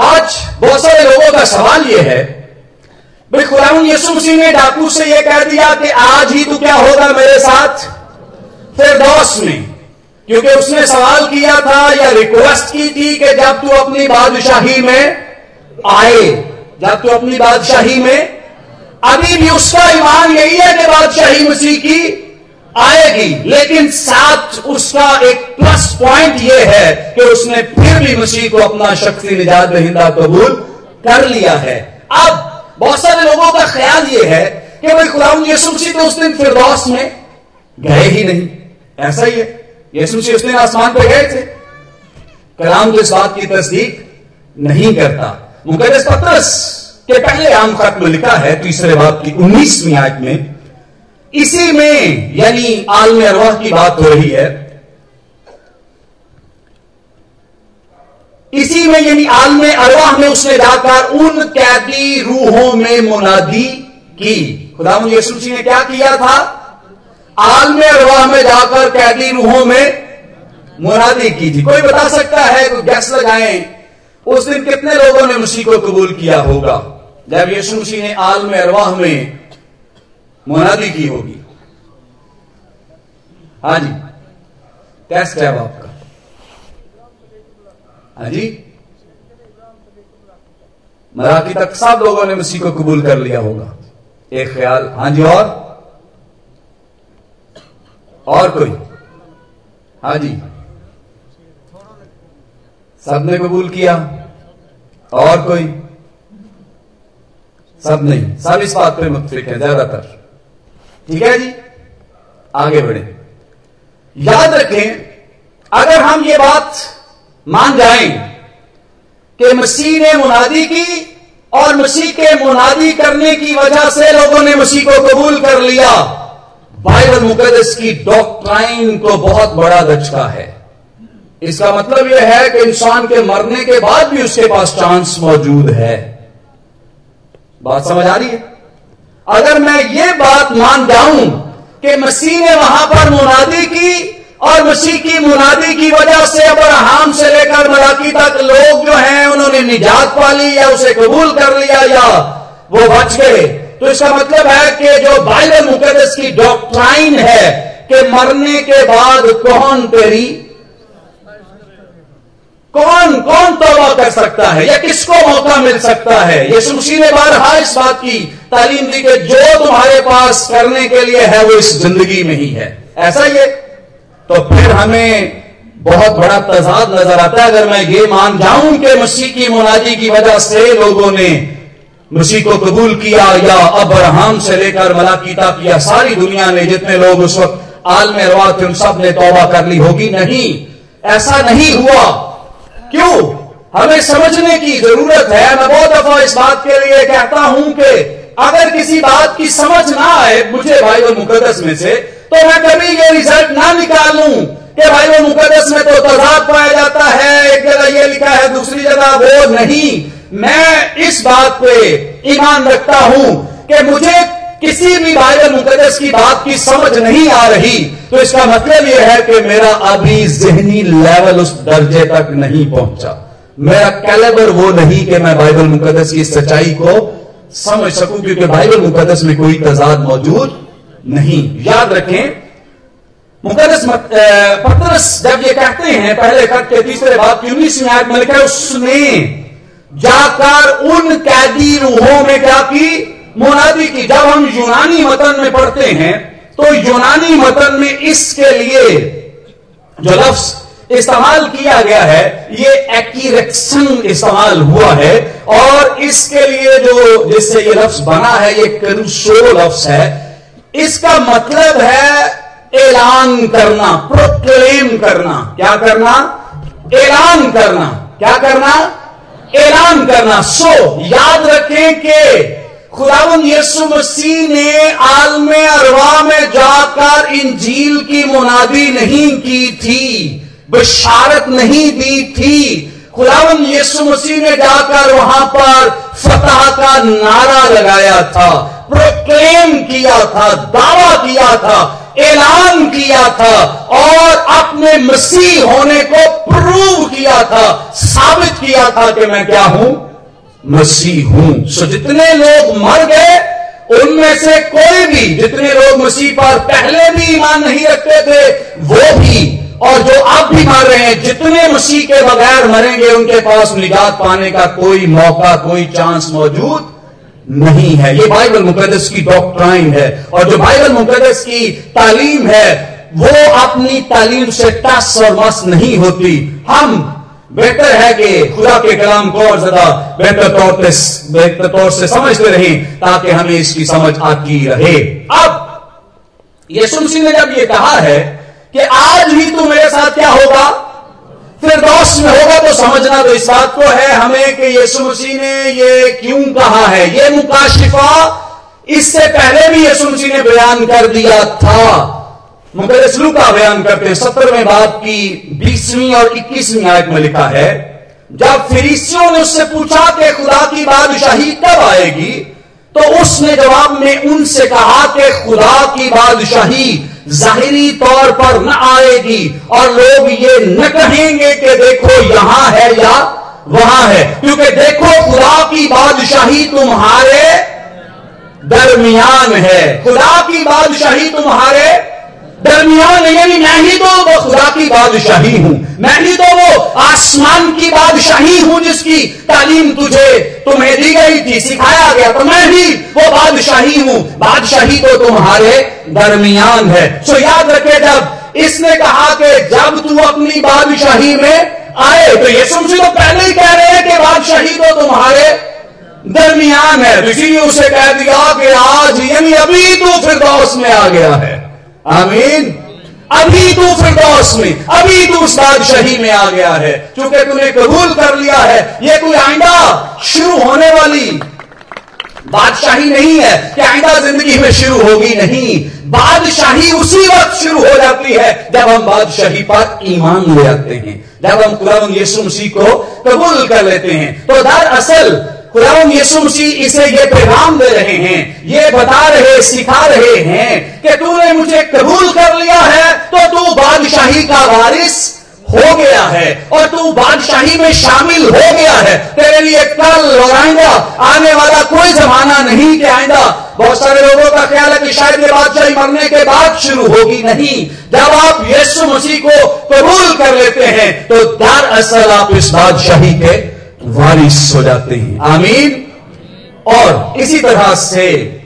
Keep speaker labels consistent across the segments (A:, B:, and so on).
A: आज बहुत सारे लोगों का सवाल यह है। भाई खुदावन यीशु मसीह ने डाकू से यह कह दिया कि आज ही तू क्या होगा मेरे साथ? फिर दौस में क्योंकि उसने सवाल किया था या रिक्वेस्ट की थी कि जब तू अपनी बादशाही में आए, जब तू अपनी बादशाही में, अभी भी उसका ईमान यही है कि बादशाही मसीह की आएगी। लेकिन साथ उसका एक प्लस पॉइंट यह है कि उसने फिर भी मसीह को अपना शक्ति निजात दहिंदा कबूल कर लिया है। अब बहुत सारे लोगों का ख्याल यह है कि भाई खुदाम यीशु मसीह तो उस दिन फिरदौस में गए ही नहीं। ऐसा ही है। यीशु मसीह उस दिन आसमान पर गए थे। कलाम तो इस बात की तस्दीक नहीं करता। मुकदस पत्रस के पहले आम खत में लिखा है, तीसरे बात की उन्नीसवीं आयत में इसी में, यानी आलम अरवाह की बात हो रही है, इसी में, यानी आलम अरवाह में उसने जाकर उन कैदी रूहों में मुनादी की। खुदा यसु जी ने क्या किया था? आलम अरवाह में जाकर कैदी रूहों में मुनादी की थी। कोई बता सकता है, कोई गैस लगाए, उस दिन कितने लोगों ने मसीह को कबूल किया होगा? जब यीशु मसीह ने आलम अरवाह में मुनादी की होगी। हाँ जी टेस्ट है आपका। हाँ जी, मराठी तक सब लोगों ने मसीह को कबूल कर लिया होगा। एक ख्याल हाँ जी, और? और कोई? हाँ जी। सबने कबूल किया? और कोई? सब नहीं। सब इस बात पे मुतफिक है, ज़्यादातर। ठीक है जी? आगे बढ़े। याद रखें अगर हम ये बात मान जाएँ कि मसीह ने मुनादी की और मसीह के मुनादी करने की वजह से लोगों ने मसीह को कबूल कर लिया बाइबल मुकदस की डॉक्ट्राइन को बहुत बड़ा दचका है। इसका मतलब यह है कि इंसान के मरने के बाद भी उसके पास चांस मौजूद है। बात समझ आ रही है? अगर मैं ये बात मान जाऊँ कि मसीह ने वहाँ पर मुनादी की और मसीह की मुनादी की वजह से अब्राहम से लेकर मराकी तक लोग जो हैं, उन्होंने निजात पा ली या उसे कबूल कर लिया या वो बच गए। तो इसका मतलब है कि जो बाइबल मुकदस की डॉक्ट्राइन है कि मरने के बाद कौन तेरी कौन कौन तौबा कर सकता है या किसको मौका मिल सकता है? ये सुशी ने बारहा इस बात की तालीम दी कि जो तुम्हारे पास करने के लिए है, वो इस ज़िंदगी में ही है। ऐसा ही है। तो फिर हमें बहुत बड़ा तजाद नज़र आता है। अगर मैं ये मान जाऊँ कि मसीह की मुनादी की वजह से लोगों ने मसीह को कबूल किया या अब्राहम से लेकर मलाकी तक या सारी दुनिया ने, जितने लोग उस वक्त आलम रवा थे, उन सबने तौबा कर ली होगी? नहीं। ऐसा नहीं हुआ। क्यों? हमें समझने की ज़रूरत है। मैं बहुत दफ़ा इस बात के लिए कहता हूँ कि अगर किसी बात की समझ ना आए मुझे भाई वो मुकदस में से तो मैं कभी ये रिज़ल्ट ना निकालूं कि भाई वो मुकदस में तो तजाद पाया जाता है, एक जगह ये लिखा है, दूसरी जगह वो नहीं। मैं इस बात पे ईमान रखता हूँ कि मुझे किसी भी बाइबल मुकदस की बात की समझ नहीं आ रही तो इसका मतलब यह है कि मेरा अभी जहनी लेवल उस दर्जे तक नहीं पहुँचा। मेरा कैलेबर वो नहीं कि मैं बाइबल मुकदस की सच्चाई को समझ सकूँ, क्योंकि बाइबल मुकदस में कोई तजाद मौजूद नहीं। याद रखें मुकदस पत्रस जब ये कहते हैं, पहले खत के तीसरे बात की आयत में लिखा है, उसने जाकर उन कैदी रूहों में क्या की? मोनादी की। जब हम यूनानी मतन में पढ़ते हैं तो यूनानी मतन में इसके लिए जो लफ्ज इस्तेमाल किया गया है, ये एक्रेक्शन इस्तेमाल हुआ है, और इसके लिए जो जिससे ये लफ्ज बना है, ये करुशो लफ्ज है, इसका मतलब है ऐलान करना प्रोक्लेम करना। क्या करना? ऐलान करना। क्या करना? ऐलान करना। सो याद रखें कि खुदावन यीशु मसीह ने आलम अरवा में जाकर इंजील की मुनादी नहीं की थी। बशारत नहीं दी थी। खुदावन यीशु मसीह ने जाकर वहाँ पर फतह का नारा लगाया था प्रोक्लेम किया था, दावा किया था, ऐलान किया था और अपने मसीह होने को प्रूव किया था, साबित किया था कि मैं क्या हूँ? मसीह हूँ। सो जितने लोग मर गए, उनमें से कोई भी जितने लोग मसीह पर पहले भी ईमान नहीं रखते थे, वो भी और जो आप भी मर रहे हैं, जितने मसीह के बगैर मरेंगे, उनके पास निजात पाने का कोई मौका, कोई चांस मौजूद नहीं है। ये बाइबल मुकदस की डॉक्ट्राइन है। और जो बाइबल मुकदस की तालीम है, वो अपनी तालीम से टस और मस नहीं होती। हम बेहतर है कि खुदा के कलाम को और ज़्यादा बेहतर तौर से बेहतर तौर से समझते रहे, ताकि हमें इसकी समझ आती रहे। अब, यीशु मसीह ने जब ये कहा है कि आज ही तू मेरे साथ क्या होगा? फिर दोस्त में होगा तो समझना तो इस बात को है हमें कि यीशु मसीह ने ये क्यों कहा है? ये मुकाशिफा, इससे पहले भी यीशु मसीह ने बयान कर दिया था। मुकदसलू का बयान करते हैं। सत्तरवें बाप की बीसवीं और इक्कीसवीं आयत में लिखा है, जब फिरिसियों ने उससे पूछा कि खुदा की बादशाही कब आएगी तो उसने जवाब में उनसे कहा कि खुदा की बादशाही जाहिरी तौर पर न आएगी। और लोग ये न कहेंगे कि देखो यहाँ है या वहाँ है। क्योंकि देखो, खुदा की बादशाही तुम्हारे दरमियान है। खुदा की बादशाही तुम्हारे दरमियान यानी मैं ही तो वो खुदा की बादशाही हूँ। मैं ही तो वो आसमान की बादशाही हूँ जिसकी तालीम तुझे तुम्हें दी गई थी, सिखाया गया। तो मैं ही वो बादशाही हूँ। बादशाही तो तुम्हारे दरमियान है। सो याद रखे, जब इसने कहा कि जब तू अपनी बादशाही में आए तो ये सुन तो पहले ही कह रहे हैं कि बादशाही तो तुम्हारे दरमियान है। तो इसीलिए उसे कह दिया कि आज, यानी अभी तू फिर में आ गया है। आमीन। अभी तू फिरदौस में, अभी तू उस बादशाही में आ गया है, चूँकि तूने कबूल कर लिया है, ये कोई आइंदा शुरू होने वाली बादशाही नहीं है कि आइंदा ज़िंदगी में शुरू होगी नहीं। बादशाही उसी वक्त शुरू हो जाती है जब हम बादशाही पर ईमान ले आते हैं। जब हम कुरान यीशु मसीह को कबूल कर लेते हैं। तो दरअसल खुदावन यीशु मसीह इसे ये पैगाम दे रहे हैं, ये बता रहे, सिखा रहे हैं कि तूने मुझे कबूल कर लिया है तो तू बादशाही का वारिस हो गया है और तू बादशाही में शामिल हो गया है। तेरे लिए कल और आइंदा आने वाला कोई जमाना नहीं कि आइंदा बहुत सारे लोगों का ख्याल है कि शायद ये बादशाही मरने के बाद शुरू होगी, नहीं। जब आप यीशु मसीह को कबूल कर लेते हैं तो दरअसल आप इस बादशाही के वारिस हो जाते हैं। आमीन। और इसी तरह से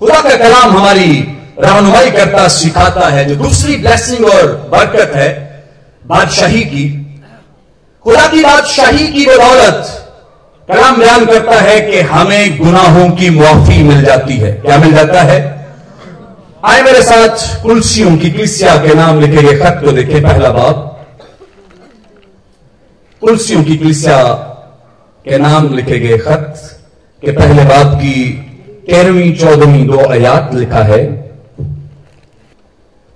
A: खुदा का कलाम हमारी रहनुमाई करता, सिखाता है, जो दूसरी ब्लेसिंग और बरकत है, बादशाही की। खुदा की बादशाही की बदौलत कलाम बयान करता है कि हमें गुनाहों की मुआफी मिल जाती है। क्या मिल जाता है? आए मेरे साथ कुलसियों की किसिया के नाम लिखे गए खत को देखे, पहला बाप कुलसियों की कलिसिया के नाम लिखे गए खत के पहले बाप की तेरहवीं, चौदहवीं दो आयात लिखा है।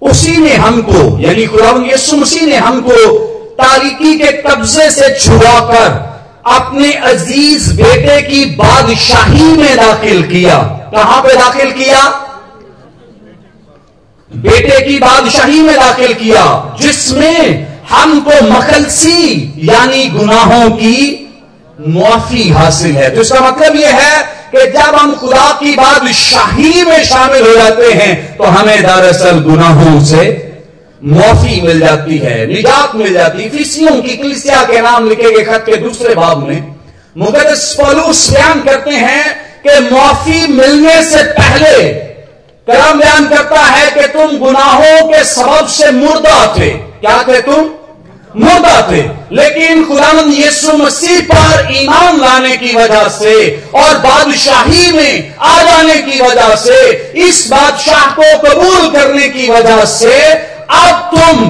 A: उसी ने हमको, यानी खुदावन यीशु मसीह ने हमको तारीकी के कब्जे से छुड़ाकर अपने अज़ीज़ बेटे की बादशाही में दाखिल किया। कहाँ पे दाखिल किया? बेटे की बादशाही में दाखिल किया, जिसमें हमको मखलसी यानी गुनाहों की मुआफी हासिल है। तो इसका मतलब यह है कि जब हम खुदा की बात शाही में शामिल हो जाते हैं तो हमें दरअसल गुनाहों से मुआफी मिल जाती है, निजात मिल जाती है। फिसियों की कलिसिया के नाम लिखे गए खत के दूसरे भाग में मुकदस पलूस बयान करते हैं कि मुआफी मिलने से पहले कलाम बयान करता है कि तुम गुनाहों के सबब से मुर्दा थे। क्या थे तुम? मुर्दा थे। लेकिन खुदावन यीशु मसीह पर ईमान लाने की वजह से और बादशाही में आ जाने की वजह से, इस बादशाह को कबूल करने की वजह से अब तुम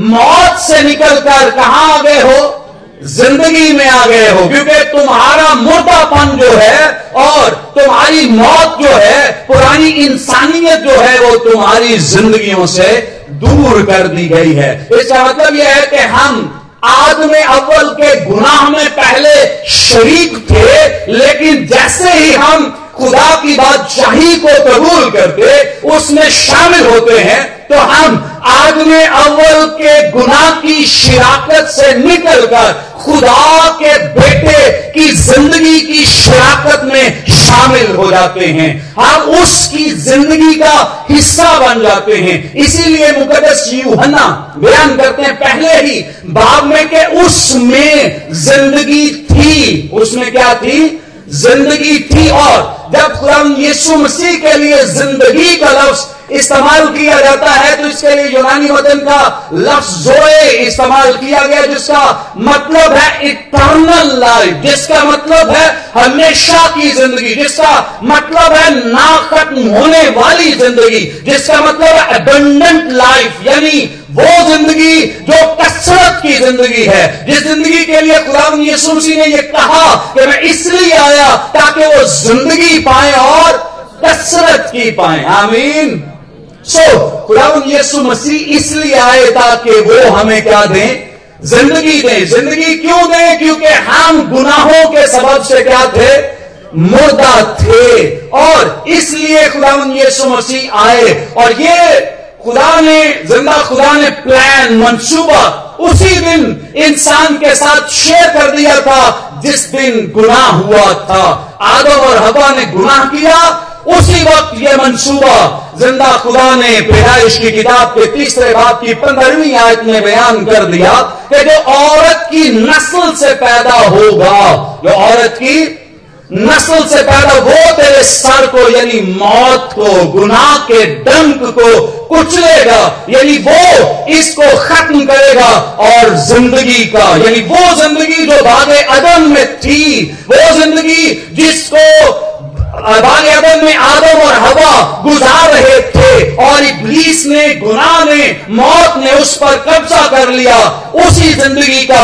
A: मौत से निकलकर कहाँ आ गए हो? ज़िंदगी में आ गए हो। क्योंकि तुम्हारा मुर्दापन जो है और तुम्हारी मौत जो है, पुरानी इंसानियत जो है, वो तुम्हारी जिंदगियों से दूर कर दी गई है। इसका मतलब यह है कि हम आदम अव्वल के गुनाह में पहले शरीक थे, लेकिन जैसे ही हम खुदा की बादशाही को कबूल करते उसमें शामिल होते हैं तो हम आदमी अव्वल के गुनाह की शिराकत से निकलकर खुदा के बेटे की ज़िंदगी की शिराकत में शामिल हो जाते हैं। हम उसकी ज़िंदगी का हिस्सा बन जाते हैं। इसीलिए मुकदस यूहन्ना बयान करते हैं, पहले ही बाग में के उसमें ज़िंदगी थी। उसमें क्या थी? ज़िंदगी थी और जब खुदाम यीशु मसीह के लिए ज़िंदगी का लफ्ज इस्तेमाल किया जाता है तो इसके लिए यूनानी वतन का लफ्ज जोए इस्तेमाल किया गया, जिसका मतलब है इटर्नल लाइफ जिसका मतलब है हमेशा की ज़िंदगी। जिसका मतलब है ना खत्म होने वाली ज़िंदगी। जिसका मतलब है अबंडेंट लाइफ यानी वो ज़िंदगी जो कसरत की ज़िंदगी है। जिस ज़िंदगी के लिए यीशु मसीह ने यह कहा कि मैं इसलिए आया ताकि वो ज़िंदगी पाए और कसरत की पाए। आमीन। सो खुदा यीशु मसीह इसलिए आए ताकि वो हमें क्या दें? ज़िंदगी दें। ज़िंदगी क्यों दें? क्योंकि हम गुनाहों के सबब से क्या थे? मुर्दा थे। और इसलिए खुदा यीशु मसीह आए। और ये खुदा ने, ज़िंदा खुदा ने प्लान मंसूबा उसी दिन इंसान के साथ शेयर कर दिया था, जिस दिन गुनाह हुआ था। आदम और हवा ने गुनाह किया उसी वक्त ये मंसूबा, ज़िंदा खुदा ने पैदाइश की किताब के तीसरे बाप की पंद्रहवीं आयत में बयान कर दिया कि जो औरत की नस्ल से पैदा होगा, जो औरत की नस्ल से पैदा, वो तेरे सर को, यानी मौत को, गुनाह के डंक को कुचलेगा, यानी वो इसको खत्म करेगा और ज़िंदगी का, यानी वो ज़िंदगी जो भागे अदम में थी, वो ज़िंदगी जिसको बाग अदम में आदम और हवा गुजार रहे थे और इब्लीस ने, गुनाह ने, मौत ने उस पर कब्जा कर लिया। उसी ज़िंदगी का